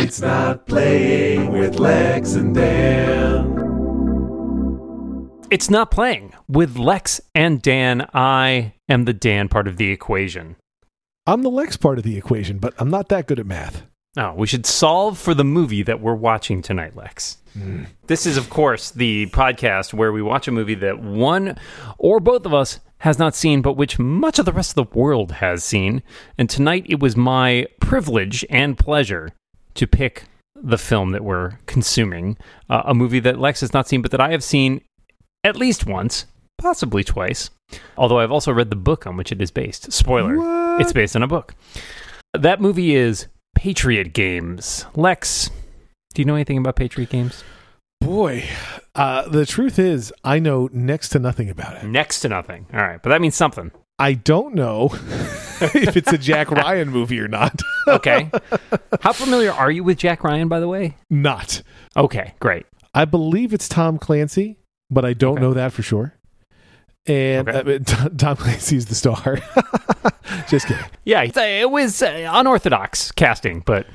It's not playing with Lex and Dan. It's not playing. With Lex and Dan, I am the Dan part of the equation. I'm the Lex part of the equation, but I'm not that good at math. Oh, we should solve for the movie that we're watching tonight, Lex. This is, of course, the podcast where we watch a movie that one or both of us has not seen, but which much of the rest of the world has seen. And tonight it was my privilege and pleasure to pick the film that we're consuming, uh, a movie that Lex has not seen, but that I have seen at least once, possibly twice. Although I've also read the book on which it is based. Spoiler, What? it's based on a book. That movie is Patriot Games. Lex, do you know anything about Patriot Games? Boy, uh, the truth is, I know next to nothing about it. Next to nothing. All right, but that means something. I don't know if it's a Jack Ryan movie or not. Okay. How familiar are you with Jack Ryan, by the way? not. Okay, great. I believe it's Tom Clancy, but I don't Okay. know that for sure. And Okay. uh, Tom Clancy's the star. Just kidding. Yeah, uh, it was uh, unorthodox casting, but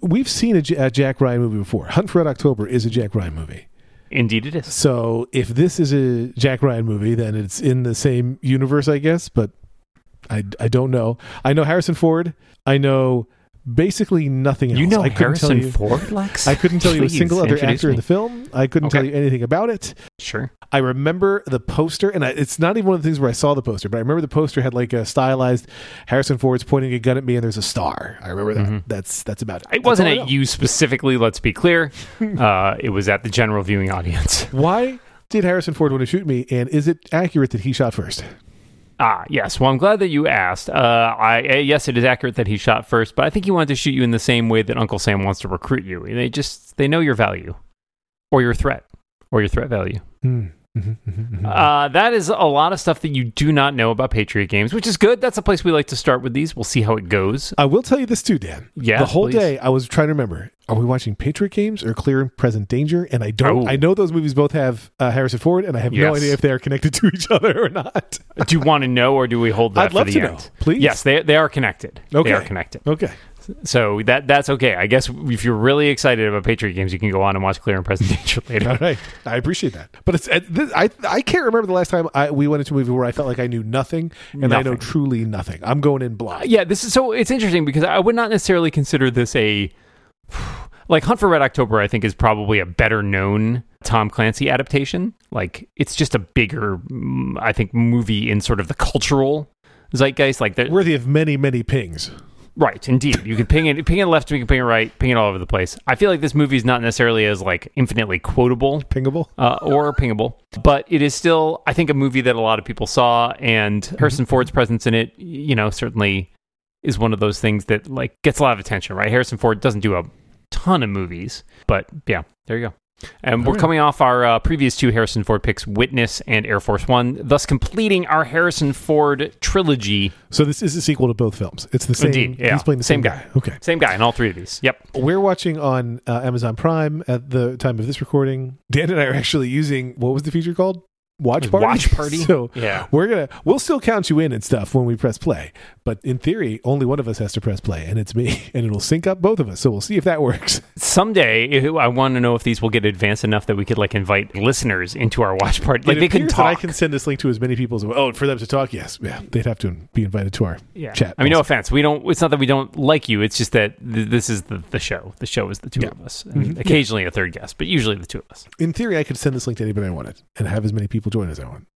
We've seen a, J- a Jack Ryan movie before. Hunt for Red October is a Jack Ryan movie. indeed it is. So if this is a Jack Ryan movie, then it's in the same universe, I guess. But I, I don't know. I know Harrison Ford. I know basically nothing else. You know I couldn't tell Harrison you. Ford, Lex? I couldn't tell you a single other actor in the film. I couldn't tell you anything about it. Sure. I remember the poster, and I, it's not even one of the things where I saw the poster, but I remember the poster had like a stylized Harrison Ford's pointing a gun at me, and there's a star. I remember that. That's that's about it. Mm-hmm. It That's wasn't at you specifically, let's be clear. uh, it was at the general viewing audience. Why did Harrison Ford want to shoot me? And is it accurate that he shot first? Ah, yes. Well, I'm glad that you asked. Uh, I yes, it is accurate that he shot first, but I think he wanted to shoot you in the same way that Uncle Sam wants to recruit you. They just they know your value, or your threat, or your threat value. Hmm. Mhm, mhm, mhm. Uh, that is a lot of stuff that you do not know about Patriot Games, which is good. That's a place we like to start with these. We'll see how it goes. I will tell you this too, Dan. Yeah, the whole please. day I was trying to remember: Are we watching Patriot Games or Clear and Present Danger? And I don't. Oh. I know those movies both have uh, Harrison Ford, and I have no idea if they are connected to each other or not. do you want to know, or do we hold that I'd for love the to end? know. Please. Yes, they they are connected. Okay. They are connected. Okay. So that that's okay. I guess if you're really excited about Patriot Games, you can go on and watch Clear and Present Danger later. All right, I appreciate that. But it's uh, this, I I can't remember the last time I, we went into a movie where I felt like I knew nothing, and I know truly nothing. I'm going in blind. Yeah, this is so it's interesting because I would not necessarily consider this a like Hunt for Red October. I think is probably a better known Tom Clancy adaptation. Like it's just a bigger, mm, I think, movie in sort of the cultural zeitgeist. Like Worthy of many many pings. Right, indeed, you can ping it, ping it left, you can ping it right, ping it all over the place. I feel like this movie is not necessarily as like infinitely quotable Pingable. uh, or pingable. But it is still, I think, a movie that a lot of people saw, and Harrison Ford's presence in it, you know, certainly is one of those things that like gets a lot of attention, right? Harrison Ford doesn't do a ton of movies, but yeah, there you go. And we're coming off our uh, previous two Harrison Ford picks, Witness and Air Force One, thus completing our Harrison Ford trilogy. So this is a sequel to both films. It's the same. Indeed, yeah. He's playing the Same same, guy. Okay. Same guy in all three of these. Yep. We're watching on uh, Amazon Prime at the time of this recording. Dan and I are actually using what was the feature called? Watch party. Watch Party? so Yeah. we're gonna we'll still count you in and stuff when we press play, but in theory, only one of us has to press play, and it's me, and it'll sync up both of us. So we'll see if that works. Someday, I want to know if these will get advanced enough that we could like invite listeners into our watch party. Like It they can that I can send this link to as many people as oh for them to talk. Yes, yeah, they'd have to be invited to our yeah. chat. I mean, no offense. We don't. It's not that we don't like you. It's just that th- this is the, the show. The show is the two Yeah. of us, and occasionally a third guest, but usually the two of us. in theory, I could send this link to anybody I wanted and have as many people join as I want.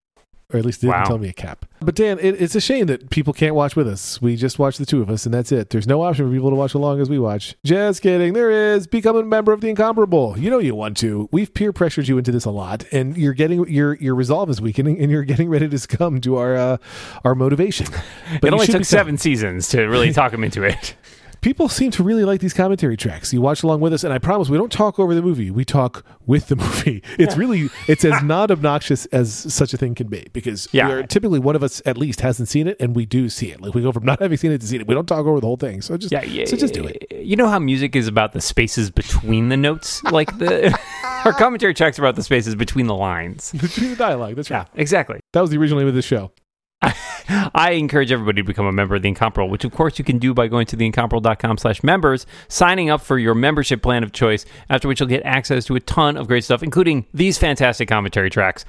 Or at least they didn't Wow. tell me a cap. But Dan, it, it's a shame that people can't watch with us. We just watch the two of us, and that's it. There's no option for people to watch along as we watch. Just kidding. There is. Become a member of the Incomparable. You know you want to. We've peer pressured you into this a lot, and you're getting your your resolve is weakening, and you're getting ready to succumb to our uh, our motivation. But it only took seven seasons to really talk him into it. people seem to really like these commentary tracks. You watch along with us, and I promise we don't talk over the movie. We talk with the movie. It's really it's as not obnoxious as such a thing can be because Yeah. we are typically one of us at least hasn't seen it, and we do see it. Like we go from not having seen it to seeing it. We don't talk over the whole thing. So just Yeah, yeah. so just do it. You know how music is about the spaces between the notes, like the our commentary tracks are about the spaces between the lines. Between the dialogue. That's right. Yeah, exactly. That was the original name of the show. I encourage everybody to become a member of the Incomparable, which of course you can do by going to theincomparable.com slash members, signing up for your membership plan of choice, after which you'll get access to a ton of great stuff, including these fantastic commentary tracks.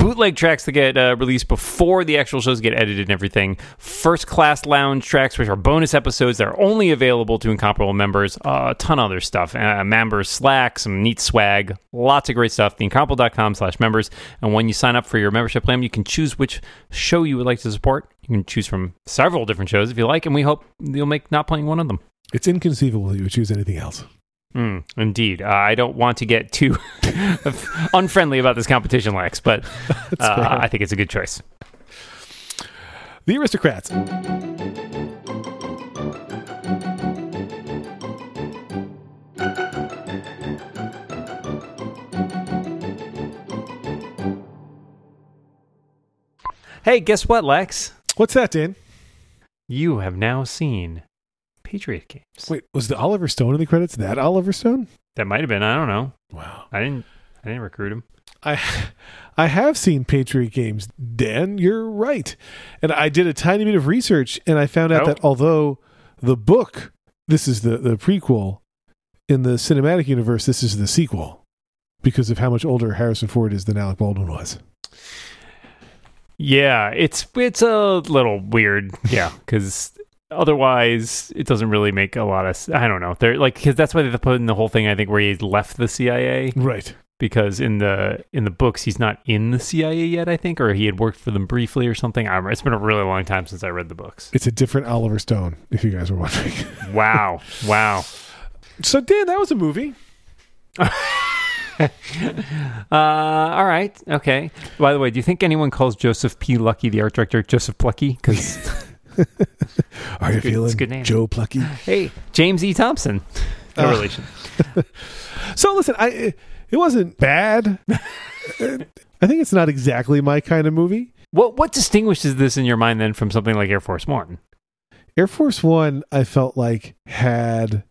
Bootleg tracks that get uh, released before the actual shows get edited and everything. First class lounge tracks, which are bonus episodes that are only available to Incomparable members. Uh, a ton of other stuff. Uh, members Slack, some neat swag, lots of great stuff. Theincomparable.com slash members. And when you sign up for your membership plan, you can choose which show you would like to support. You can choose from several different shows if you like, and we hope you'll make not playing one of them. It's inconceivable that you would choose anything else. Mm, indeed. Uh, I don't want to get too unfriendly about this competition, Lex, but uh. I think it's a good choice. The Aristocrats. Hey, guess what, Lex? What's that, Dan? You have now seen Patriot Games. Wait, was the Oliver Stone in the credits? That Oliver Stone? That might have been. I don't know. Wow. I didn't. I didn't recruit him. I I have seen Patriot Games, Dan. You're right. And I did a tiny bit of research and I found out Oh. that although the book, this is the, the prequel, in the cinematic universe, this is the sequel because of how much older Harrison Ford is than Alec Baldwin was. Yeah, it's it's a little weird. Yeah, because otherwise it doesn't really make a lot of. i don't know. They're like because that's why they put in the whole thing. I think where he left the CIA Right. because in the in the books he's not in the CIA yet. I think, or he had worked for them briefly or something. I remember. It's been a really long time since I read the books. It's a different Oliver Stone, if you guys were wondering. Wow, wow. so, Dan, that was a movie. Uh, all right, okay. By the way, do you think anyone calls Joseph P. Lucky, the art director, Joseph Plucky? Because Are you good- feeling good name. Joe Plucky? hey, James E. Thompson, no Uh, relation. So listen, I it wasn't bad. I think it's not exactly my kind of movie. What what distinguishes this in your mind then from something like Air Force One? Air Force One, I felt like had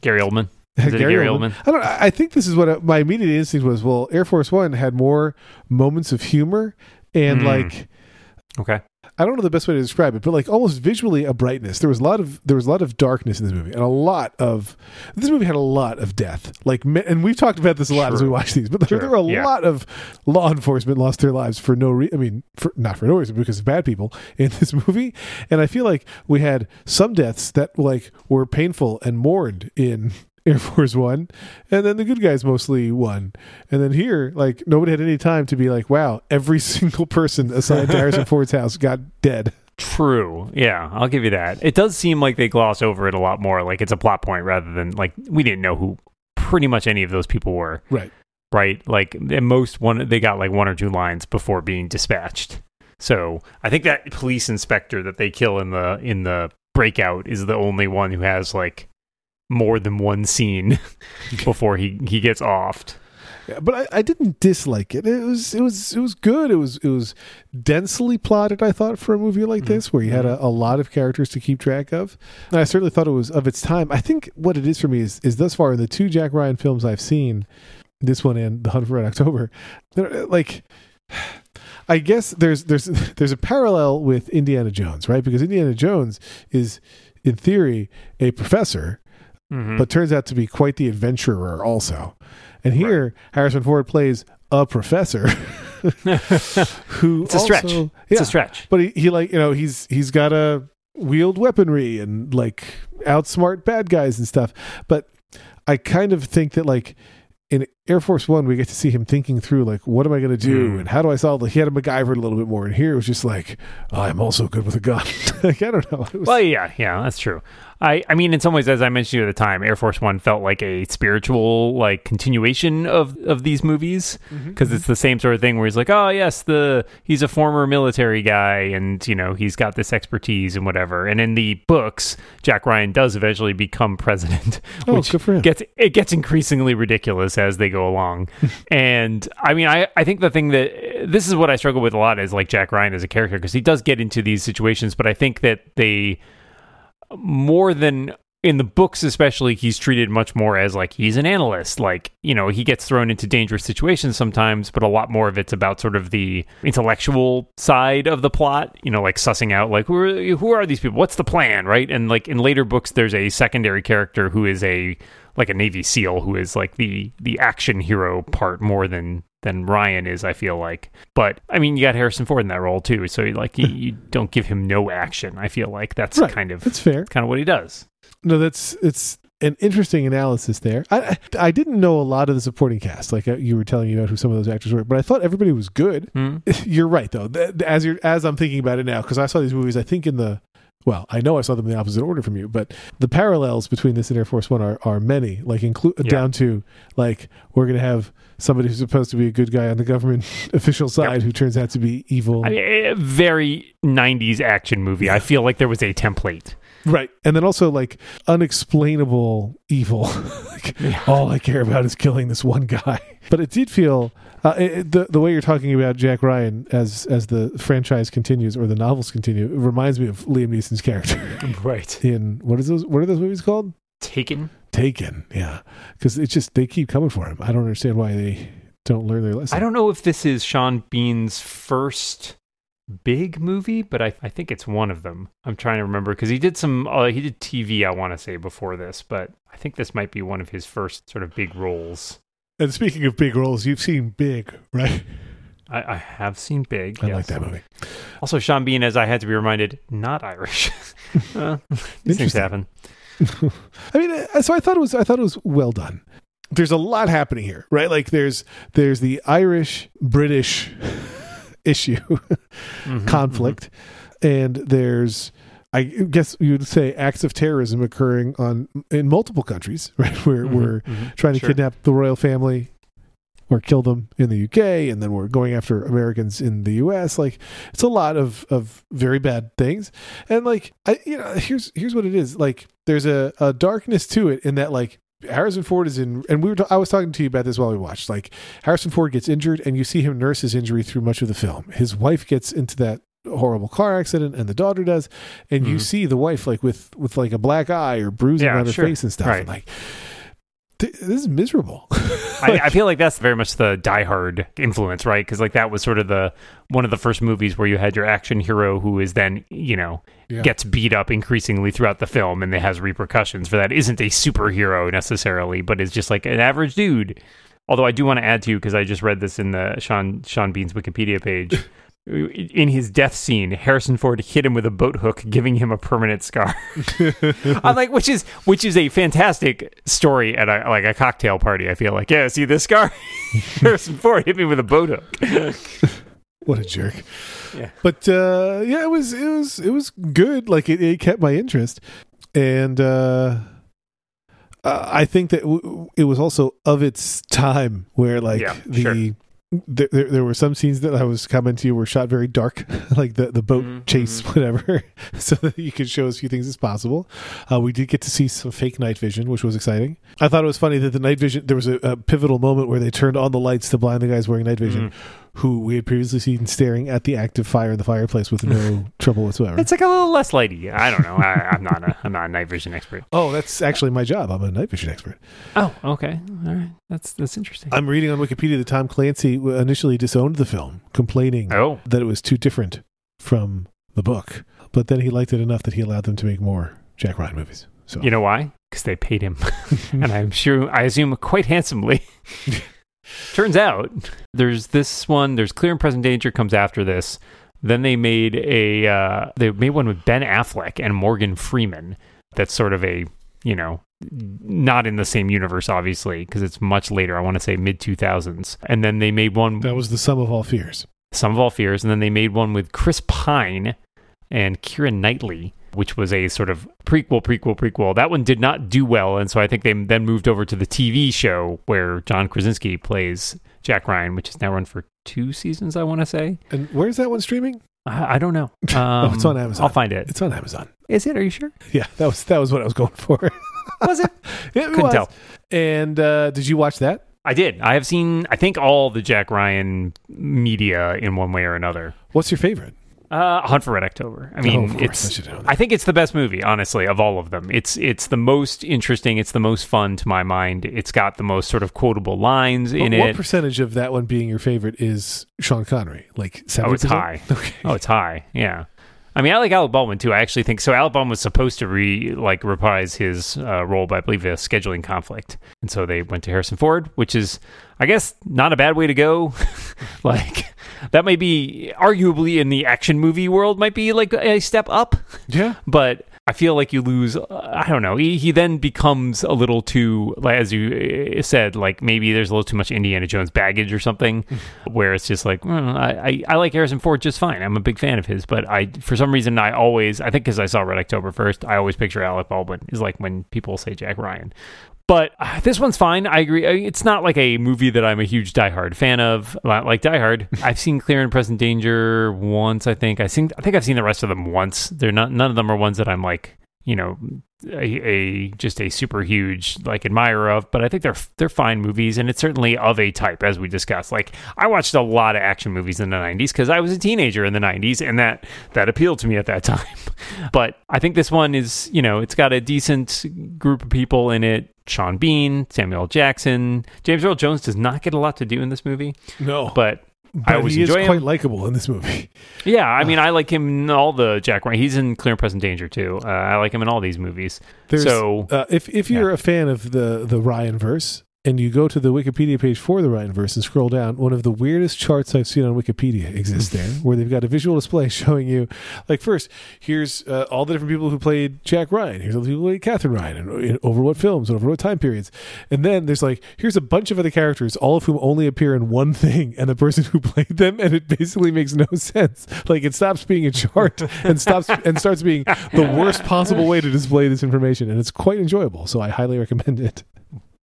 Gary Oldman. had a Gary Oldman? I don't. I I think this is what uh, my immediate instinct was. Well, Air Force One had more moments of humor and Hmm. like Okay. I don't know the best way to describe it, but like almost visually a brightness. There was a lot of there was a lot of darkness in this movie, and a lot of this movie had a lot of death. Like, and we've talked about this a lot as we watch these, but there, Sure. there were a Yeah. lot of law enforcement lost their lives for no reason. I mean, for, not for no reason because of bad people in this movie. And I feel like we had some deaths that like were painful and mourned in Air Force One, and then the good guys mostly won. And then here, like nobody had any time to be like, "Wow, every single person assigned to Harrison Ford's house got dead." True. Yeah, I'll give you that. It does seem like they gloss over it a lot more. Like it's a plot point rather than like we didn't know who pretty much any of those people were. Right. Right. Like at most one they got like one or two lines before being dispatched. So I think that police inspector that they kill in the in the breakout is the only one who has like more than one scene before he he gets offed. Yeah, but I, I didn't dislike it. It was it was it was good. It was it was densely plotted. I thought for a movie like mm-hmm. this, where you had mm-hmm. a, a lot of characters to keep track of, and I certainly thought it was of its time. I think what it is for me is is thus far in the two Jack Ryan films I've seen, this one and The Hunt for Red October, uh, like. I guess there's there's there's a parallel with Indiana Jones, right? Because Indiana Jones is, in theory, a professor Mhm. but turns out to be quite the adventurer also. And here, Harrison Ford plays a professor who it's a stretch. also- It's a stretch. but he, he like you know he's he's got to wield weaponry and like outsmart bad guys and stuff. But I kind of think that like in Air Force One, we get to see him thinking through like, what am I going to do, Mm. and how do I solve? Like, he had a MacGyver a little bit more, and here it was just like, I'm also good with a gun. like, I don't know. Was, Well, yeah, yeah, that's true. I, I mean, in some ways, as I mentioned you at the time, Air Force One felt like a spiritual like continuation of of these movies because it's the same sort of thing where he's like, oh yes, the he's a former military guy and you know he's got this expertise and whatever. And in the books, Jack Ryan does eventually become president, Oh, which good for him. gets it gets increasingly ridiculous as they go along. and I mean, I I think the thing that this is what I struggle with a lot is like Jack Ryan as a character because he does get into these situations, but I think that they more than in the books especially he's treated much more as like he's an analyst. Like you know he gets thrown into dangerous situations sometimes but a lot more of it's about sort of the intellectual side of the plot you know like sussing out like who are, who are these people? What's the plan right? And like in later books there's a secondary character who is a like a navy seal who is like the the action hero part more than than Ryan is I feel like. But I mean you got Harrison Ford in that role too so like you, you don't give him no action I feel like. That's Right. kind of That's fair. kind of what he does No, that's it's an interesting analysis there. I I, didn't know a lot of the supporting cast, like uh, you were telling me about who some of those actors were, but I thought everybody was good. Hmm? You're right, though. As you're as I'm thinking about it now, because I saw these movies, I think in the well, I know I saw them in the opposite order from you, but the parallels between this and Air Force One are, are many. Like include Yeah. down to like we're gonna have somebody who's supposed to be a good guy on the government official side who turns out to be evil. I mean, a very 90s action movie. I feel like there was a template. Right. And then also like unexplainable evil. like all I care about is killing this one guy. But it did feel uh, it- the the way you're talking about Jack Ryan as as the franchise continues or the novels continue, it reminds me of Liam Neeson's character Right. in what is those what are those movies called? Taken. Taken. Yeah. Cuz it's just they keep coming for him. I don't understand why they don't learn their lesson. I don't know if this is Sean Bean's first big movie, but I, I think it's one of them. I'm trying to remember because he did some, uh, he did TV, I want to say, before this, but I think this might be one of his first sort of big roles. And speaking of big roles, you've seen Big, right? I, I have seen Big. I yes. like that movie. Also, Sean Bean, as I had to be reminded, not Irish. Uh, these things happen. I mean, uh, so I thought it was I thought it was well done. There's a lot happening here, right? Like there's there's the Irish British issue Mhm, conflict, and there's I guess you would say acts of terrorism occurring on in multiple countries, right? Where mhm, we're mhm. trying to Sure. kidnap the royal family or kill them in the UK, and then we're going after Americans in the US. Like it's a lot of of very bad things, and like I, you know, here's here's what it is. Like there's a, a darkness to it in that like. Harrison Ford is in, and we were. I was talking to you about this while we watched. Like Harrison Ford gets injured, and you see him nurse his injury through much of the film. His wife gets into that horrible car accident, and the daughter does, and you Mhm. see the wife like with with like a black eye or bruising Yeah, on her sure. face and stuff. Right. And like this is miserable. I, I feel like that's very much the Die Hard influence, right? Because like that was sort of the one of the first movies where you had your action hero who is then you know Yeah. gets beat up increasingly throughout the film, and it has repercussions for that. Isn't a superhero necessarily, but is just like an average dude. Although I do want to add to you because I just read this in the Sean Sean Bean's Wikipedia page. In his death scene, Harrison Ford hit him with a boat hook, giving him a permanent scar. I'm like, which is which is a fantastic story at a like a cocktail party. I feel like, yeah, see this scar? Harrison Ford hit me with a boat hook. what a jerk. Yeah. But uh yeah, it was it was it was good. Like it, it kept my interest. And uh uh, I think that w- it was also of its time where like Yeah, the sure. There, there there were some scenes that I was commenting to you were shot very dark, like the the boat Mhm, chase, whatever, so that you could show as few things as possible. Uh, we did get to see some fake night vision, which was exciting. I thought it was funny that the night vision there was a, a pivotal moment where they turned on the lights to blind the guys wearing night vision, who we had previously seen staring at the active fire in the fireplace with no trouble whatsoever. It's like a little less lighty. I don't know. I, I'm not a I'm not a night vision expert. oh, that's actually my job. I'm a night vision expert. Oh, okay, all right. That's that's interesting. I'm reading on Wikipedia that Tom Clancy initially disowned the film, complaining oh, that it was too different from the book. But then he liked it enough that he allowed them to make more Jack Ryan movies. So you know why? Because they paid him, and I'm sure I assume quite handsomely. Turns out there's this one. There's Clear and Present Danger comes after this. Then they made a uh, they made one with Ben Affleck and Morgan Freeman. That's sort of a you know not in the same universe, obviously, because it's much later. I want to say mid 2000s. And then they made one, That was the sum of all fears. Sum of All Fears, and then they made one with Chris Pine and Keira Knightley, which was a sort of prequel, prequel, prequel. That one did not do well, and so I think they then moved over to the TV show where John Krasinski plays Jack Ryan, which is now run for two seasons, I want to say. And where's that one streaming? I, I don't know. Um, oh, it's on Amazon. I'll find it. It's on Amazon. Is it? Are you sure? Yeah, that was that was what I was going for. Was it? it Couldn't was. tell. And uh, did you watch that? I did. I have seen, I think, all the Jack Ryan media in one way or another. What's your favorite? Uh, Hunt for Red October. I mean, Oh, of I it's. should know that. I think it's the best movie, honestly, of all of them. It's it's the most interesting. It's the most fun to my mind. It's got the most sort of quotable lines in what, what percentage of that one being your favorite is Sean Connery? Like seventy Oh, it's high. Oh, it's high. Yeah. I mean, I like Alec Baldwin too. I actually think so. Alec Baldwin was supposed to re like reprise his uh, role, but I believe a scheduling conflict, and so they went to Harrison Ford, which is, I guess, not a bad way to go. like that might be arguably in the action movie world might be like a step up, Yeah. but I feel like you lose. Uh, I don't know. He, he then becomes a little too, as you uh, said, like maybe there's a little too much Indiana Jones baggage or something, where it's just like mm, I, I I like Harrison Ford just fine. I'm a big fan of his, but I for some reason I always I think because I saw Red October first, I always picture Alec Baldwin is like when people say Jack Ryan. But uh, this one's fine. I agree. It's not like a movie that I'm a huge Die Hard fan of. Like Die Hard, I've seen Clear and Present Danger once. I think I seen. I think I've seen the rest of them once. They're not. None of them are ones that I'm like, you know, a, a just a super huge like admirer of. But I think they're they're fine movies, and it's certainly of a type as we discussed. Like I watched a lot of action movies in the '90s because I was a teenager in the '90s, and that that appealed to me at that time. but I think this one is, you know, it's got a decent group of people in it. Sean Bean, Samuel Jackson, James Earl Jones does not get a lot to do in this movie, No. but But I always he is enjoy quite him. likable in this movie. Yeah, I mean, I like him in all the Jack Ryan. He's in Clear and Present Danger too. Uh, I like him in all these movies. There's, so uh, if if you're a fan of the the Ryan verse and you go to the Wikipedia page for the Ryan verse and scroll down, one of the weirdest charts I've seen on Wikipedia exists there, where they've got a visual display showing you, like, first here's uh, all the different people who played Jack Ryan, here's all the people who played Catherine Ryan, and, and over what films, and over what time periods, and then there's like here's a bunch of other characters, all of whom only appear in one thing, and the person who played them, and it basically makes no sense. Like it stops being a chart and stops and starts being the worst possible way to display this information, and it's quite enjoyable. So I highly recommend it.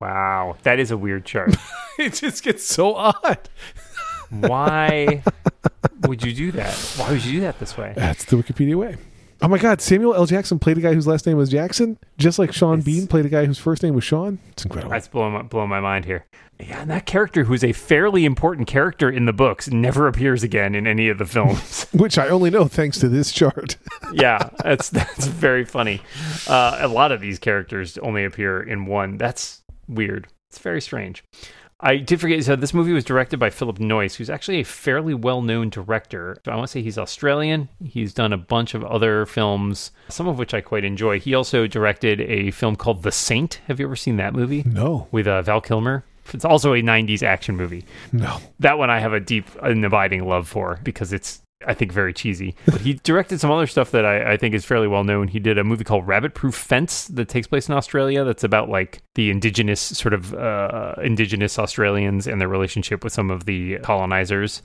Wow, that is a weird chart. It just gets so odd. Why would you do that? Why would you do that this way? That's the Wikipedia way. Oh my God! Samuel L. Jackson played a guy whose last name was Jackson, just like Sean It's- Bean played a guy whose first name was Sean. It's incredible. That's blowing my, blowing my mind here. Yeah, and that character, who's a fairly important character in the books, never appears again in any of the films. Which I only know thanks to this chart. yeah, that's that's very funny. Uh, a lot of these characters only appear in one. That's weird. It's very strange. I did forget. So this movie was directed by Philip Noyce, who's actually a fairly well-known director. I want to say he's Australian. He's done a bunch of other films, some of which I quite enjoy. He also directed a film called The Saint. Have you ever seen that movie No, with uh, Val Kilmer? It's also a '90s action movie no. that one I have a deep and abiding love for because it's I think very cheesy. But he directed some other stuff that I, I think is fairly well known. He did a movie called Rabbit Proof Fence that takes place in Australia. That's about like the indigenous sort of uh, indigenous Australians and their relationship with some of the colonizers.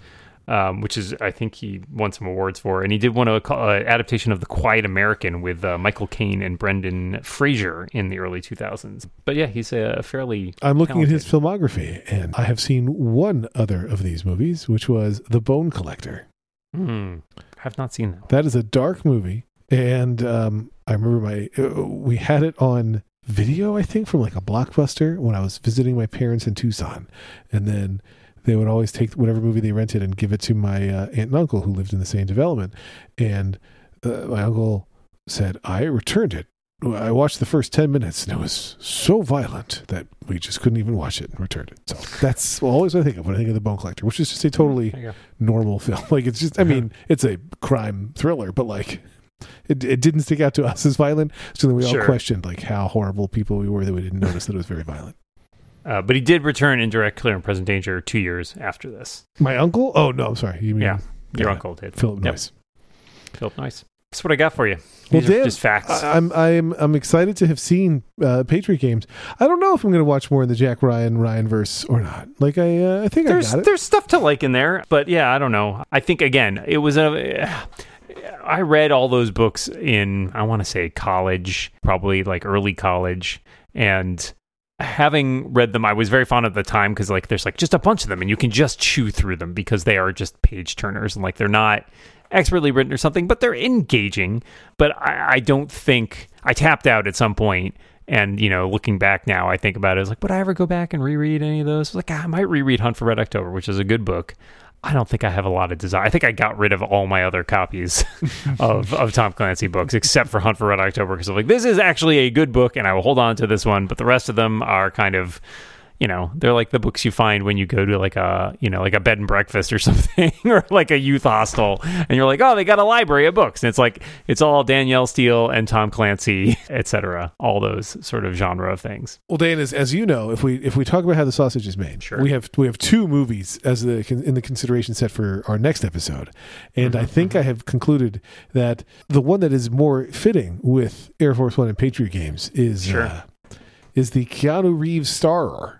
Um, which is, I think he won some awards for, and he did one a uh, adaptation of The Quiet American with uh, Michael Caine and Brendan Fraser in the early 2000s. But yeah, he's a fairly I'm looking at his filmography, and I have seen one other of these movies, which was The Bone Collector. Hmm, have not seen that. That is a dark movie, and um, I remember my uh, we had it on video, I think, from like a blockbuster when I was visiting my parents in Tucson, and then they would always take whatever movie they rented and give it to my uh, aunt and uncle who lived in the same development, and uh, my uncle said I returned it. I watched the first ten minutes and it was so violent that we just couldn't even watch it and returned it. So that's always what I think of when I think of the Bone Collector, which is just a totally you go. normal film. Like it's just, I mean, it's a crime thriller, but like it, it didn't stick out to us as violent. So then we all Sure. questioned like how horrible people we were that we didn't notice that it was very violent. Uh, but he did return and direct Clear and Present Danger two years after this. My uncle? Oh no, I'm sorry. You mean Yeah, Your Yeah. uncle did. Philip Yep. Noyce? Philip Nice. That's what I got for you. Well, These are Dan, just facts. I, I'm I'm I'm excited to have seen uh, Patriot Games. I don't know if I'm going to watch more in the Jack Ryan Ryan verse or not. Like I uh, I think there's I got it. there's stuff to like in there, but yeah, I don't know. I think again, it was a. I read all those books in I want to say college, probably like early college, and having read them, I was very fond at the time because like there's like just a bunch of them, and you can just chew through them because they are just page turners and like they're not expertly written or something, but they're engaging. But I, I don't think I tapped out at some point and you know, looking back now, I think about it like, would I ever go back and reread any of those? Like, ah, I might reread Hunt for Red October, which is a good book. I don't think I have a lot of desire. I think I got rid of all my other copies of, of Tom Clancy books, except for Hunt for Red October, because I'm like, this is actually a good book, and I will hold on to this one. But the rest of them are kind of you know, they're like the books you find when you go to like a, you know, like a bed and breakfast or something, or like a youth hostel, and you're like, oh, they got a library of books, and it's like it's all Danielle Steel and Tom Clancy, etc. All those sort of genre of things. Well, Dan, as, as you know, if we if we talk about how the sausage is made, Sure. we have we have two movies as the in the consideration set for our next episode, and I think I have concluded that the one that is more fitting with Air Force One and Patriot Games is Sure. uh, is the Keanu Reeves starer.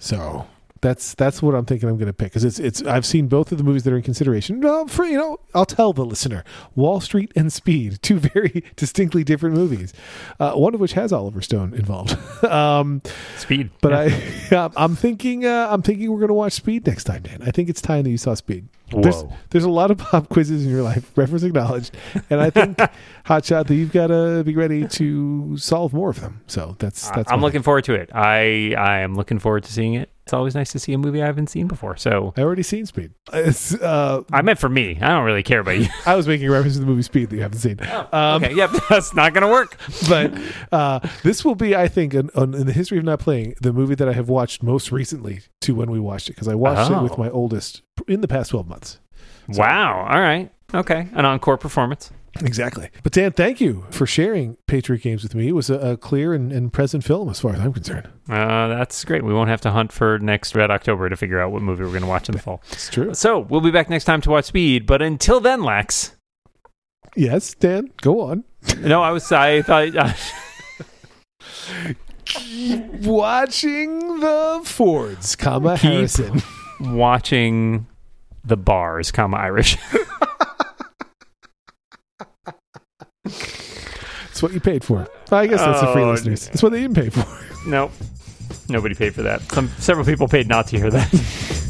So that's that's what I'm thinking I'm going to pick because it's it's I've seen both of the movies that are in consideration. No, for you know, I'll tell the listener: Wall Street and Speed, two very distinctly different movies. Uh, one of which has Oliver Stone involved. um, Speed, but Yeah. I, I'm thinking, uh, I'm thinking we're going to watch Speed next time, Dan. I think it's time that you saw Speed. There's, Whoa. there's a lot of pop quizzes in your life, reference acknowledged, and I think Hotshot that you've got to be ready to solve more of them. So that's that's. I'm looking forward to it. I I am looking forward to seeing it. It's always nice to see a movie I haven't seen before. So I already seen Speed. It's, uh, I meant for me. I don't really care about you. I was making a reference to the movie Speed that you haven't seen. Um, okay, yep, that's not going to work. but uh, this will be, I think, an, an, in the history of not playing, the movie that I have watched most recently to when we watched it because I watched it Oh. with my oldest in the past twelve months. Wow. All right. Okay. An encore performance. Exactly. But Dan, thank you for sharing Patriot Games with me. It was a, a clear and, and present film as far as I'm concerned. Uh, that's great. We won't have to hunt for next Red October to figure out what movie we're going to watch in the fall. It's true. So we'll be back next time to watch Speed. But until then, Lex. Yes, Dan, go on. No, I was. I thought. Uh, Watching the Fords, comma Keep- Harrison. watching the bars, comma Irish. That's what you paid for. I guess that's the free Oh, listeners. That's what they didn't pay for. nope. Nobody paid for that. Some several people paid not to hear that.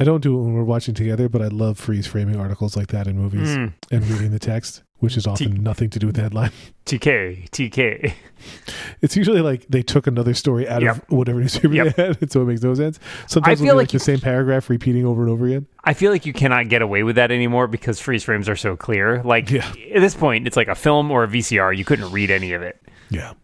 I don't do it when we're watching together, but I love freeze framing articles like that in movies Mm. and reading the text, which is often nothing to do with the headline. TK, TK. It's usually like they took another story out of whatever newspaper Yep. they had, and so it makes no sense. Sometimes I feel like like you- the same paragraph repeating over and over again. I feel like you cannot get away with that anymore because freeze frames are so clear. Like Yeah. at this point, it's like a film or a VCR. You couldn't read any of it. Yeah.